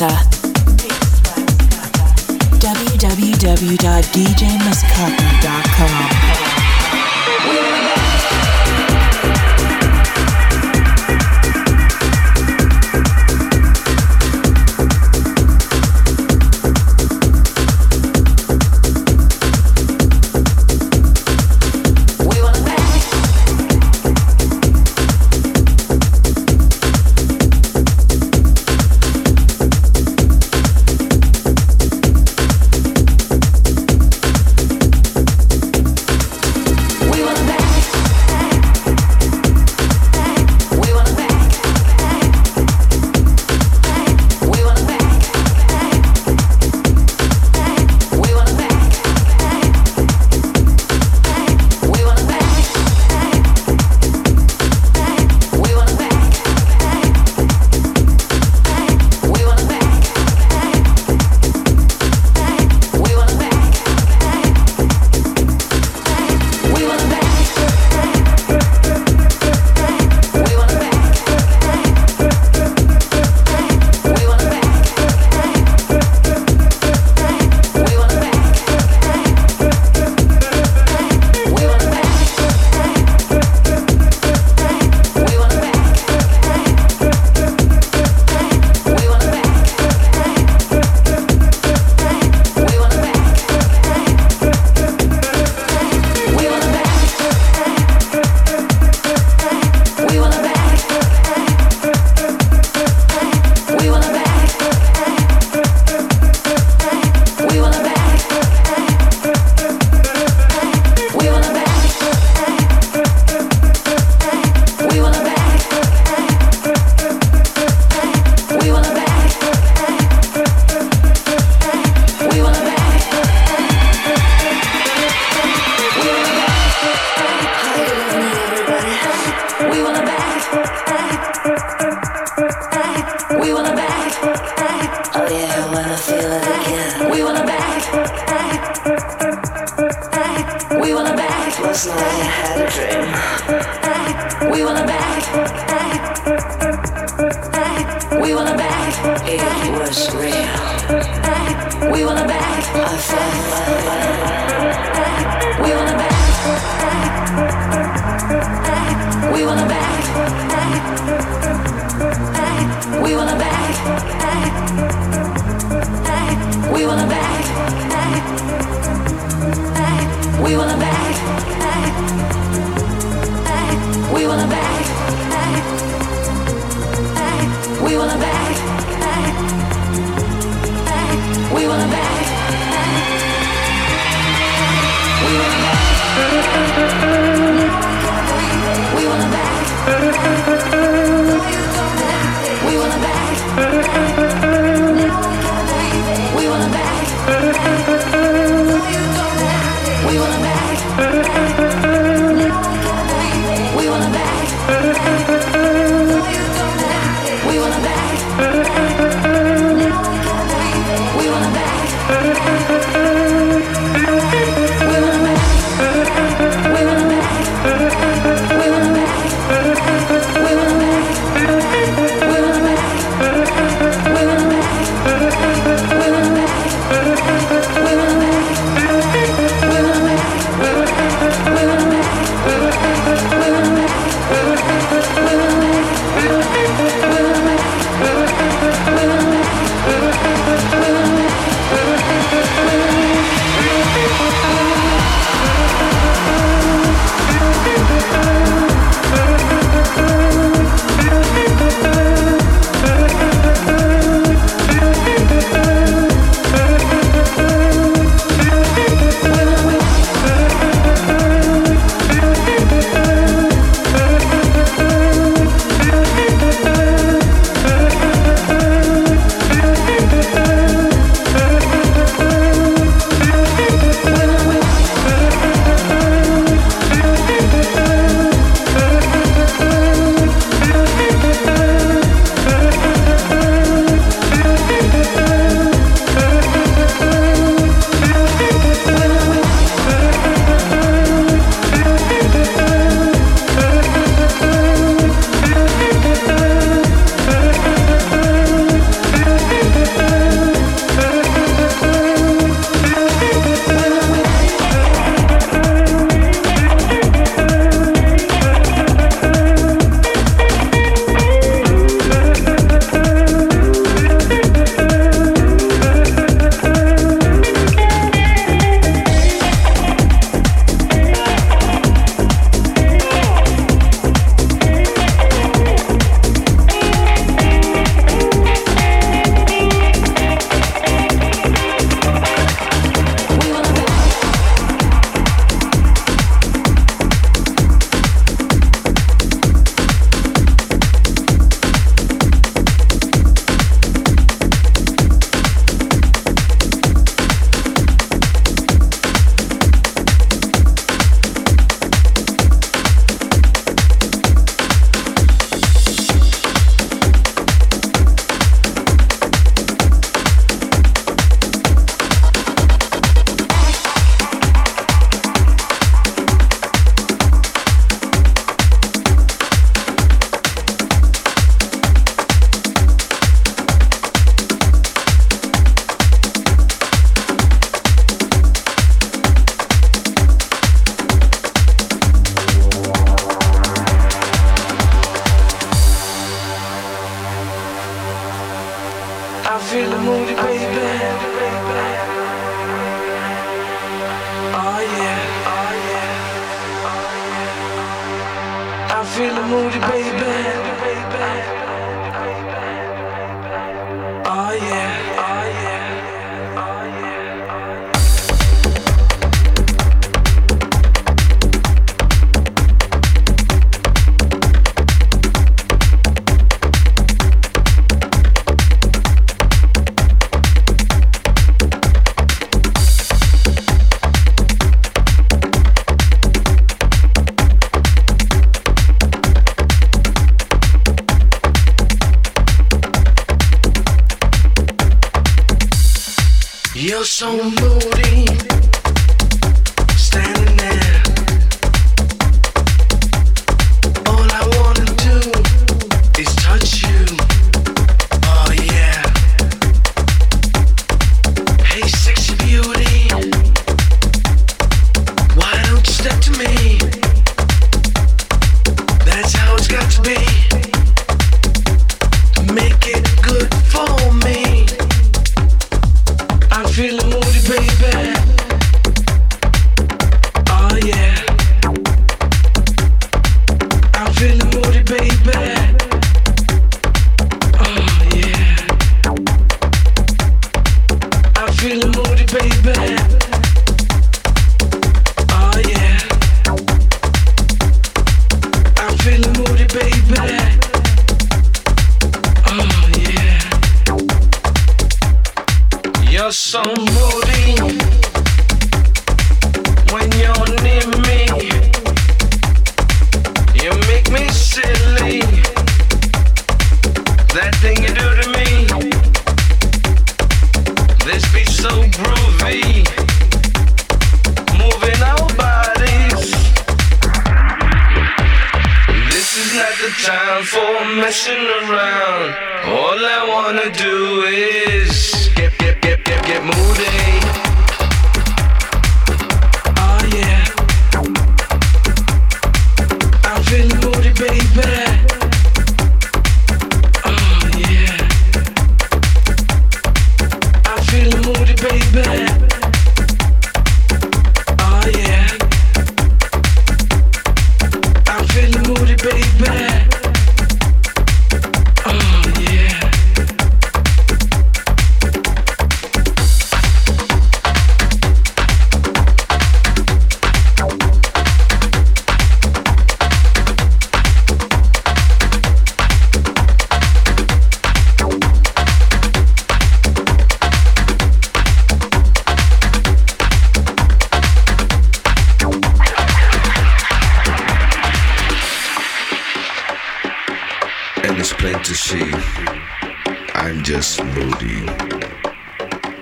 www.djmascota.com.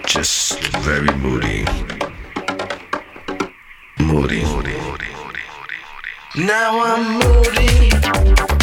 Get moody.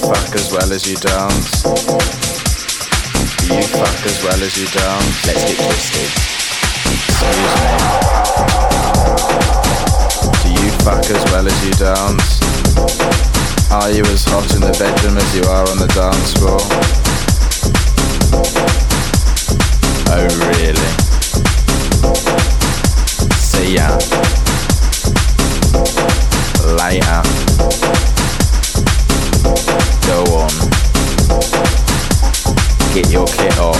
fuck as well as you dance. You fuck as well as you dance. Let's get twisted. Excuse me. Do you fuck as well as you dance? Are you as hot in the bedroom as you are on the dance floor? Oh really? See ya. Later. Go on. Get your kit off.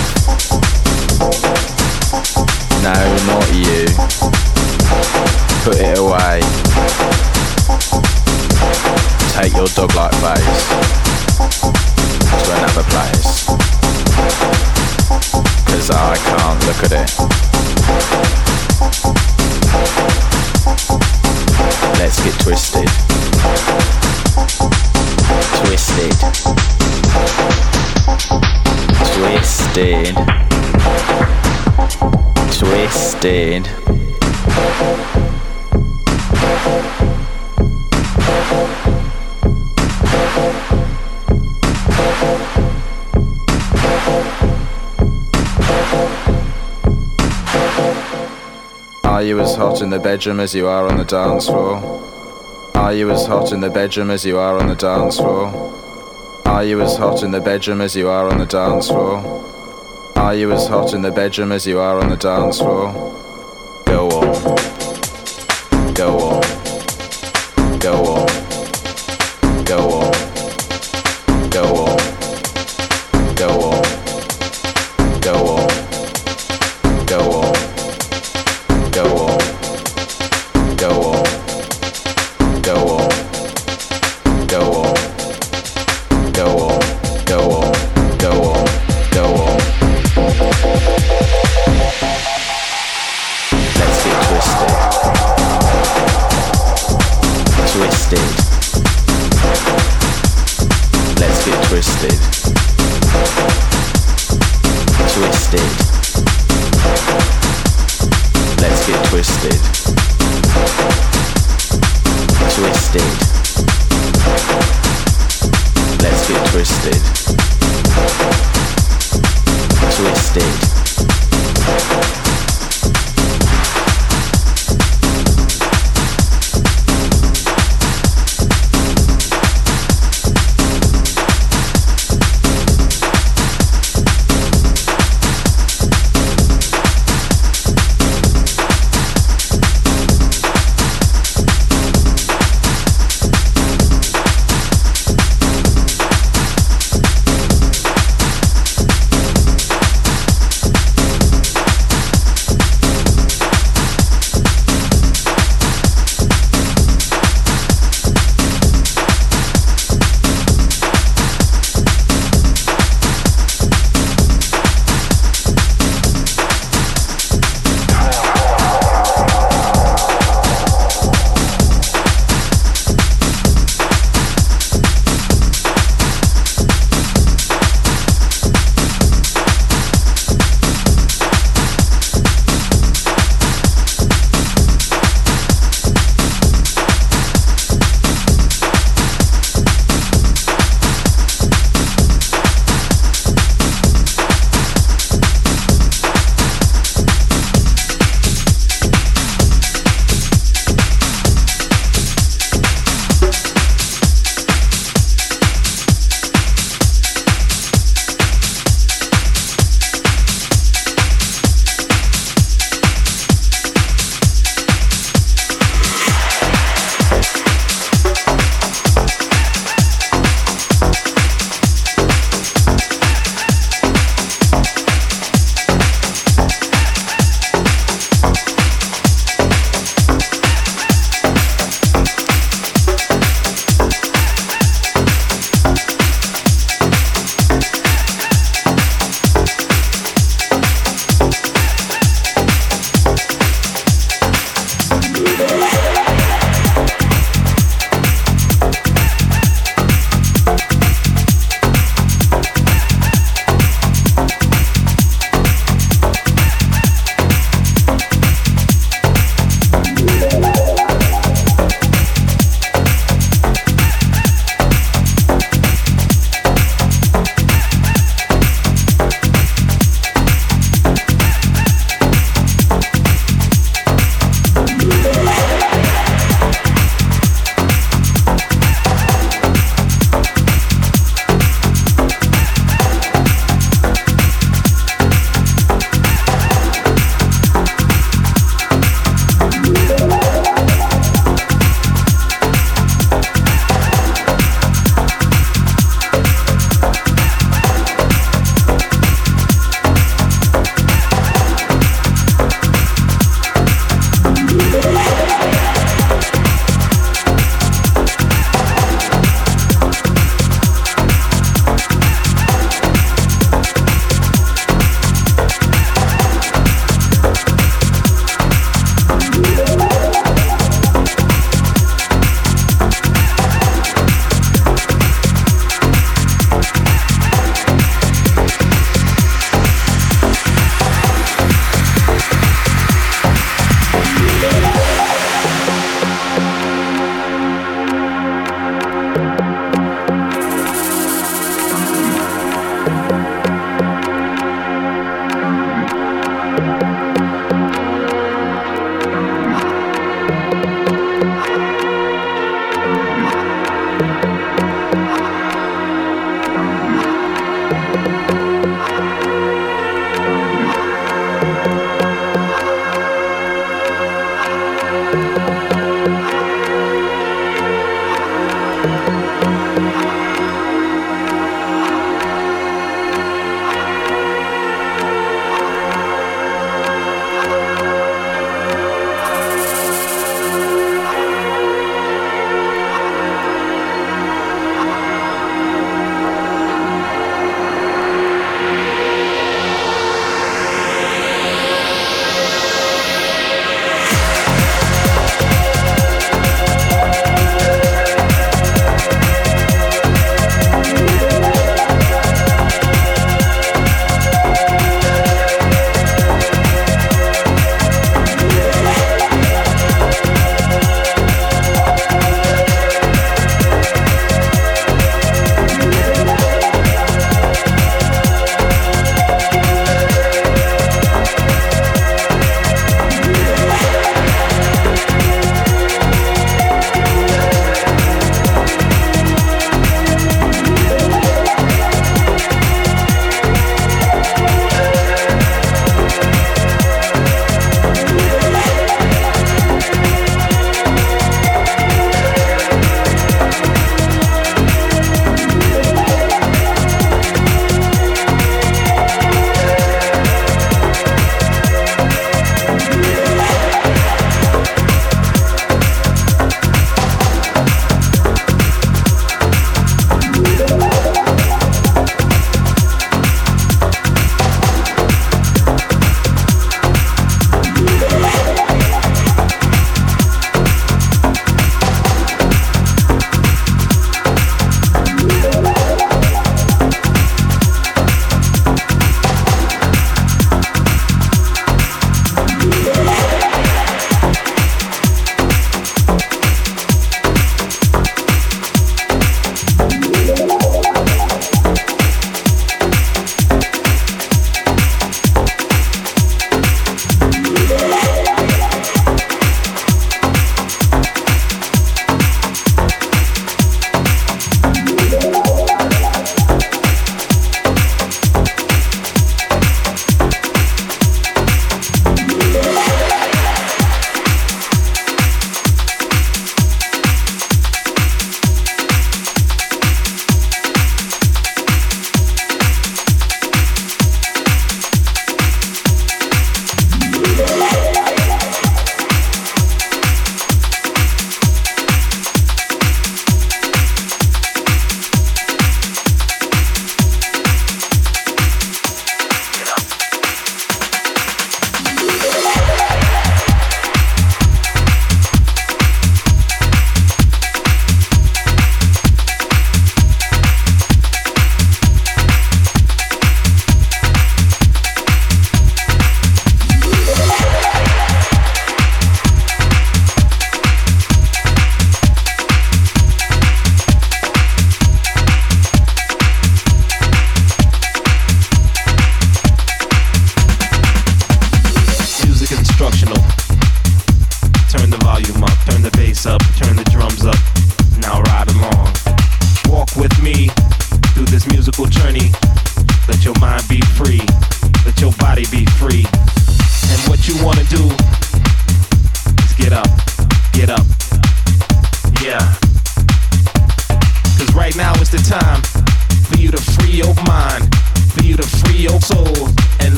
No, not you. Put it away. Take your dog-like face to another place. Cause I can't look at it. Let's get twisted. Twisted. Twisted. Twisted. Are you as hot in the bedroom as you are on the dance floor? Are you as hot in the bedroom as you are on the dance floor? Are you as hot in the bedroom as you are on the dance floor? Are you as hot in the bedroom as you are on the dance floor?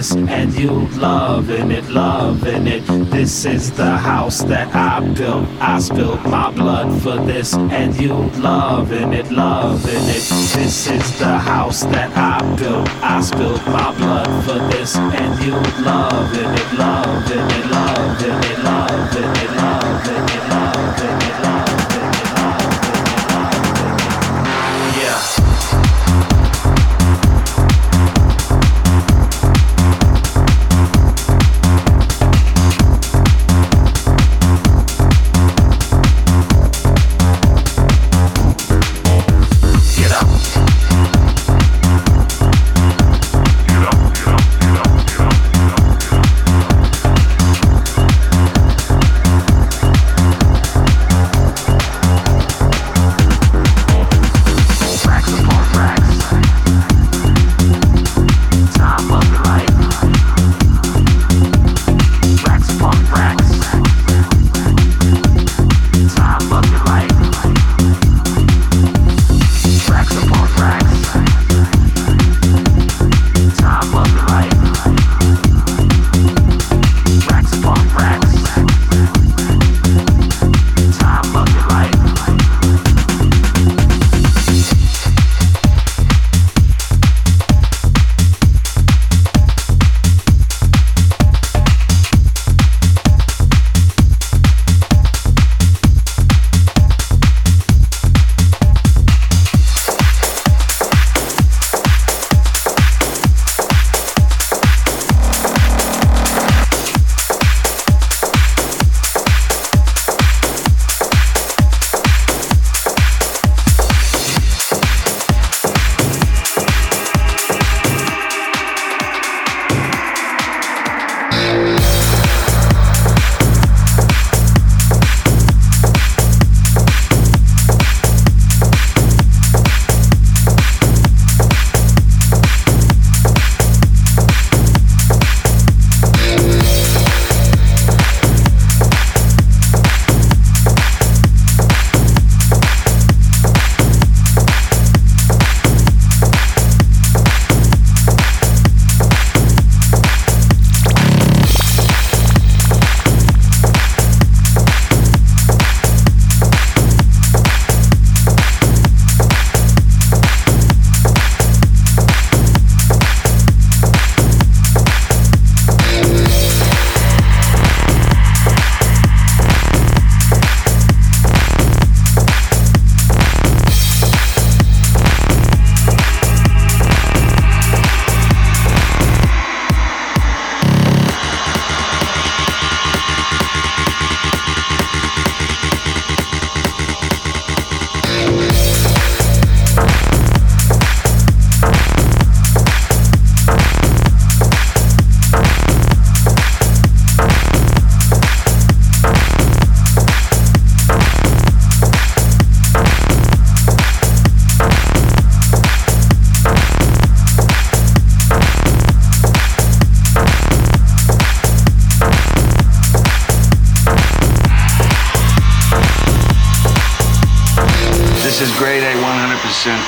this and you loving it, loving it. This is the house that I built. I spilled my blood for this and you loving it, loving it. This is the house that I built. I spilled my blood for this and you loving it, loving it, loving it, loving it.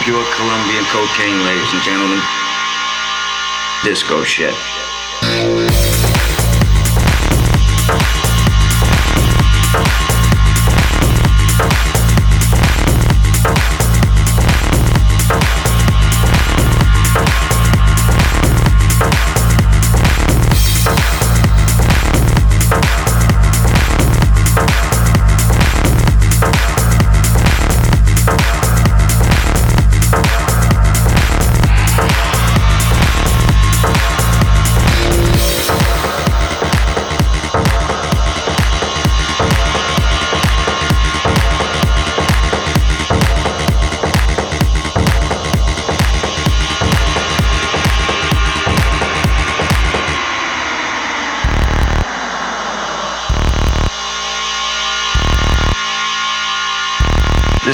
Pure Colombian cocaine, ladies and gentlemen. Disco shit.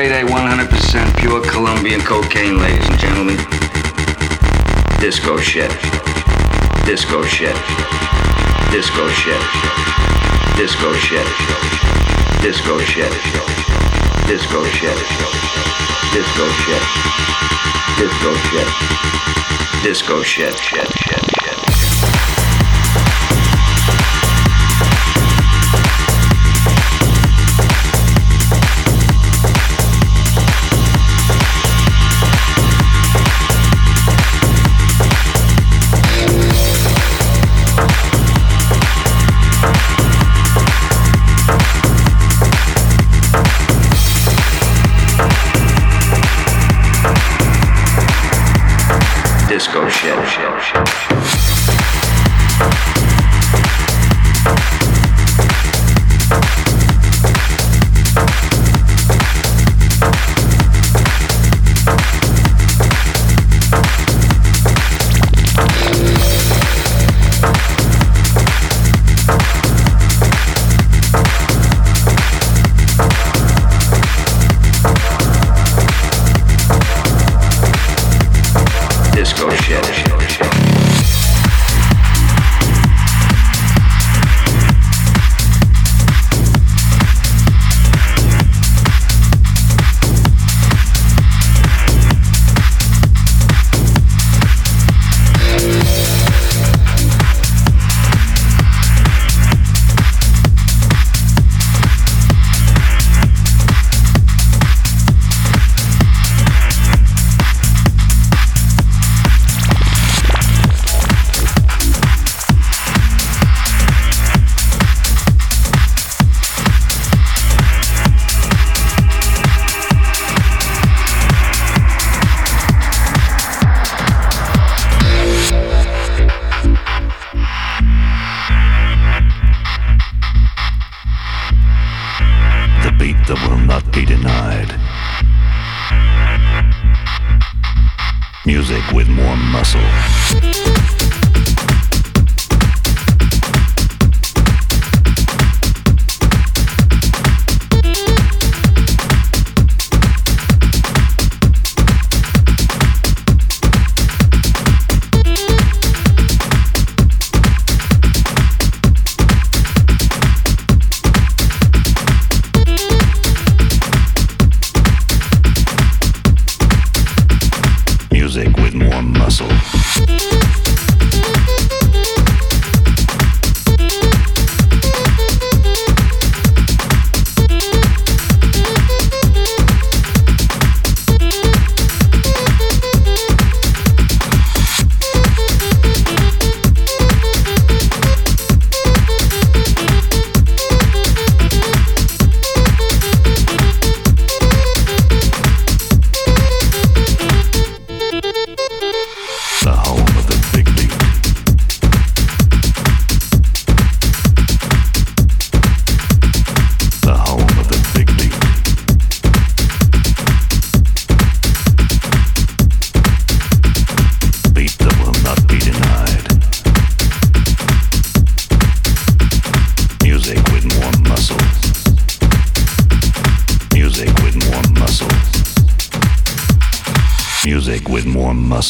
Grade A 100% pure Colombian cocaine, ladies and gentlemen. Disco shit. Disco shit. Disco shit. Disco shit. Disco shit. Disco shit. Disco shit. Disco shit. Disco shit. Shit. Shit. Music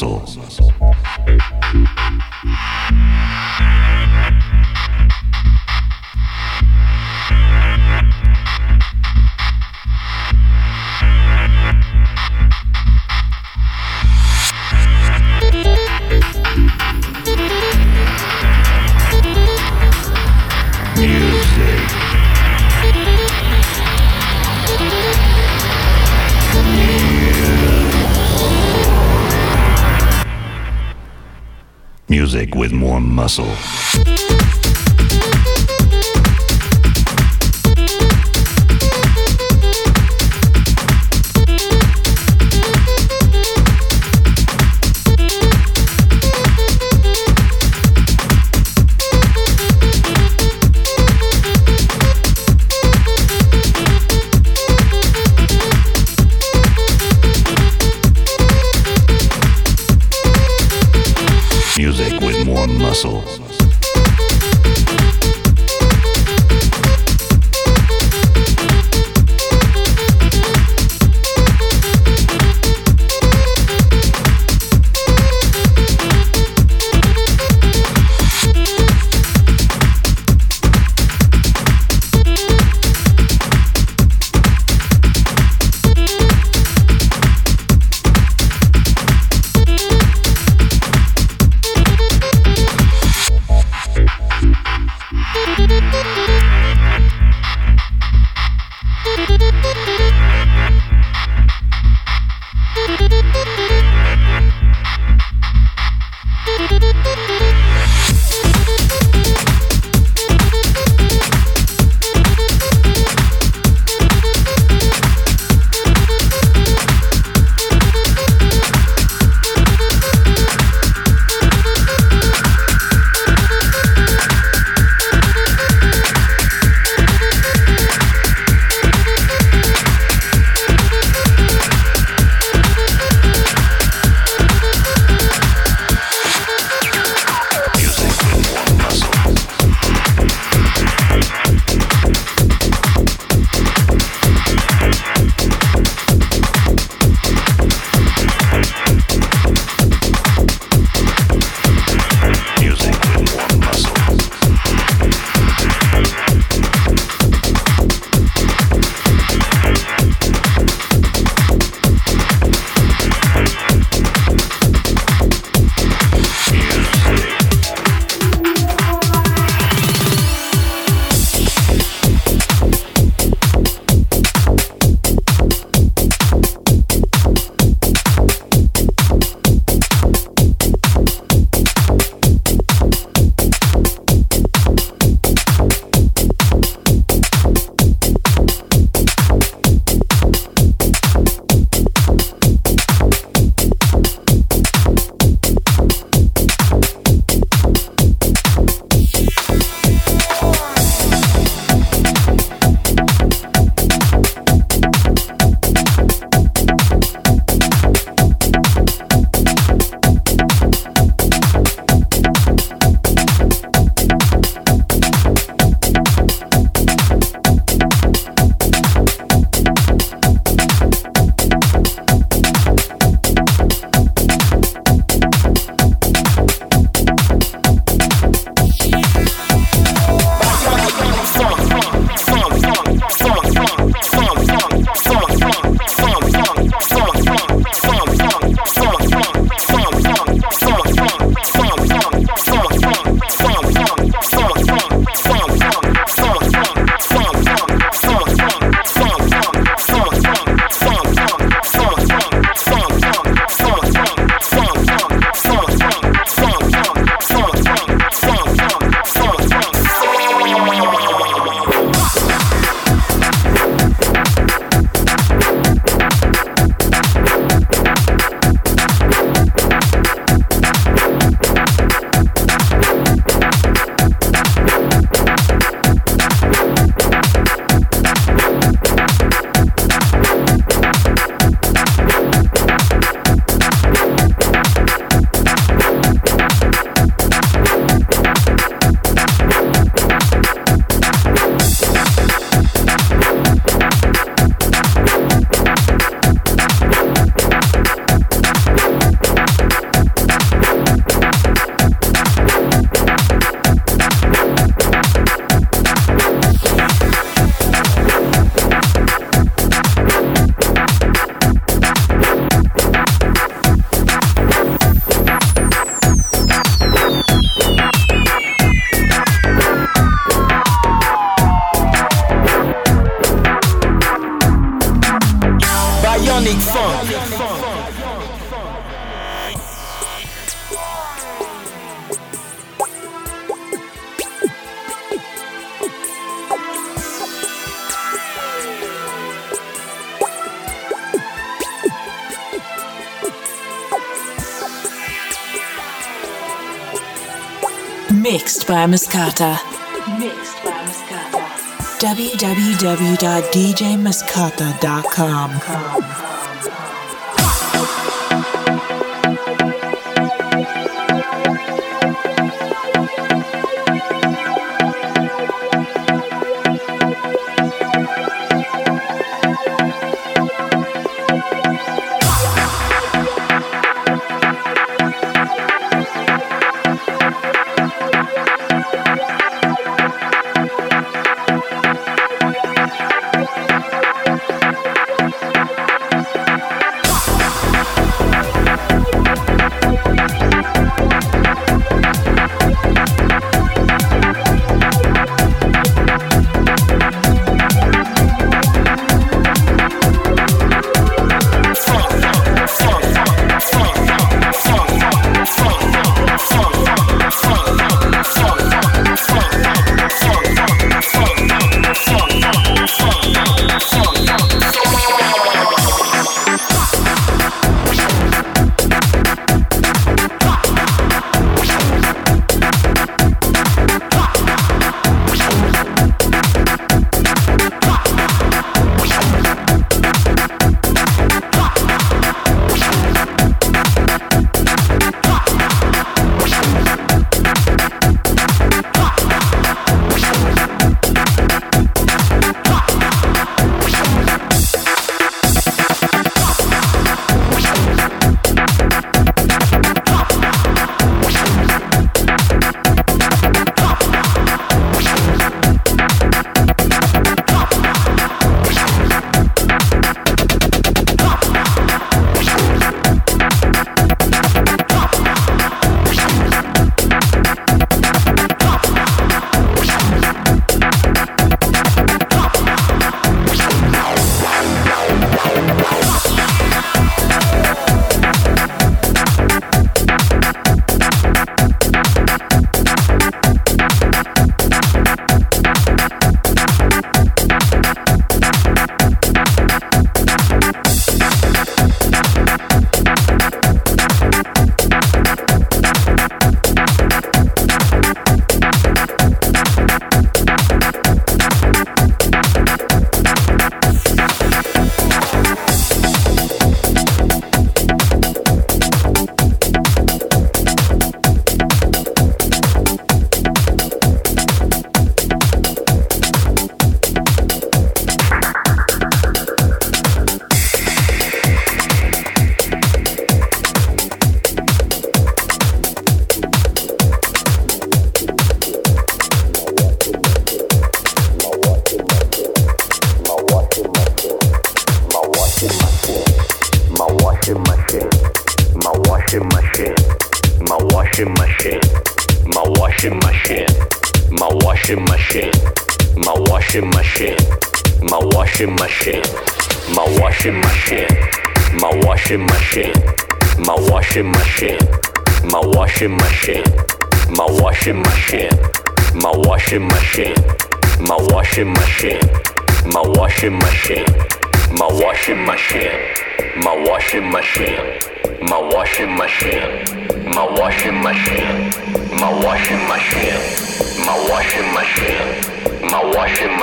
more more Mixed by Mascota. Mixed by Mascota. www.djmascota.com.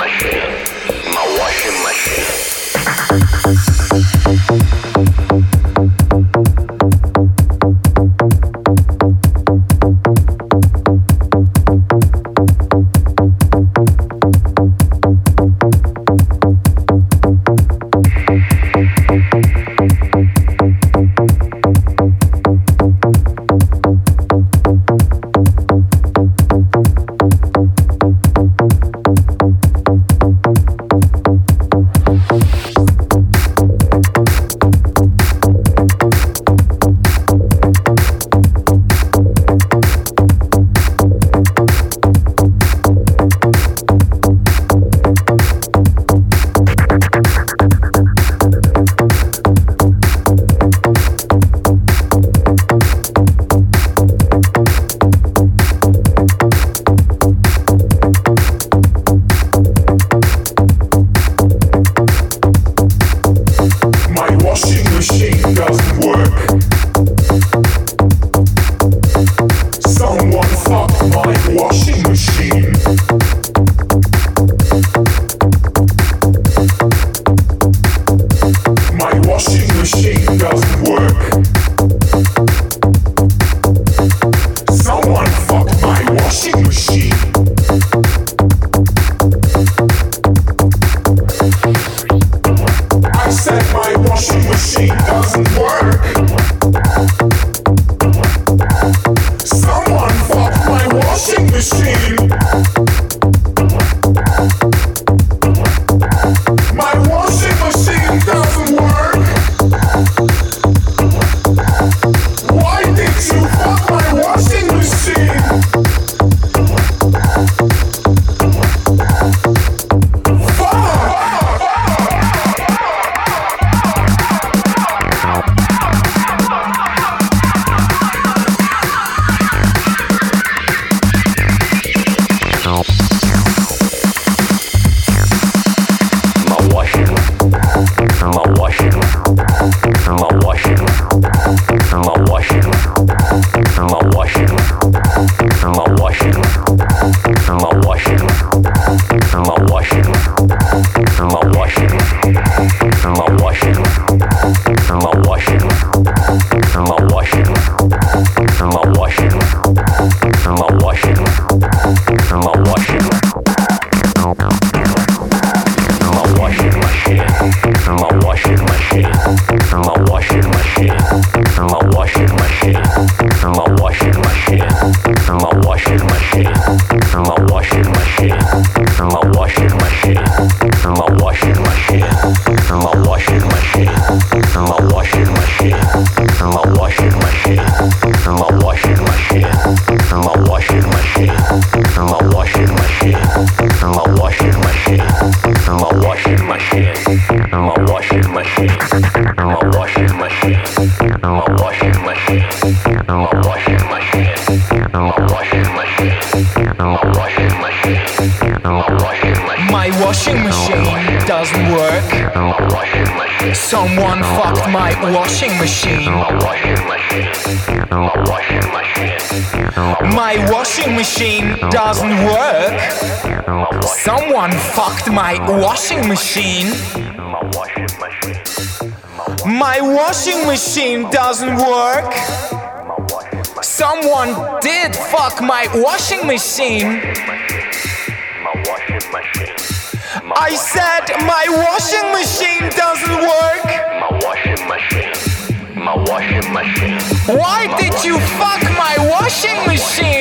machine, my washing machine. Someone fucked my washing machine. My washing machine doesn't work. Someone fucked my washing machine. My washing machine doesn't work. Someone did fuck my washing machine. I said my washing machine doesn't work. My washing machine. My washing machine. Why did you fuck my washing machine?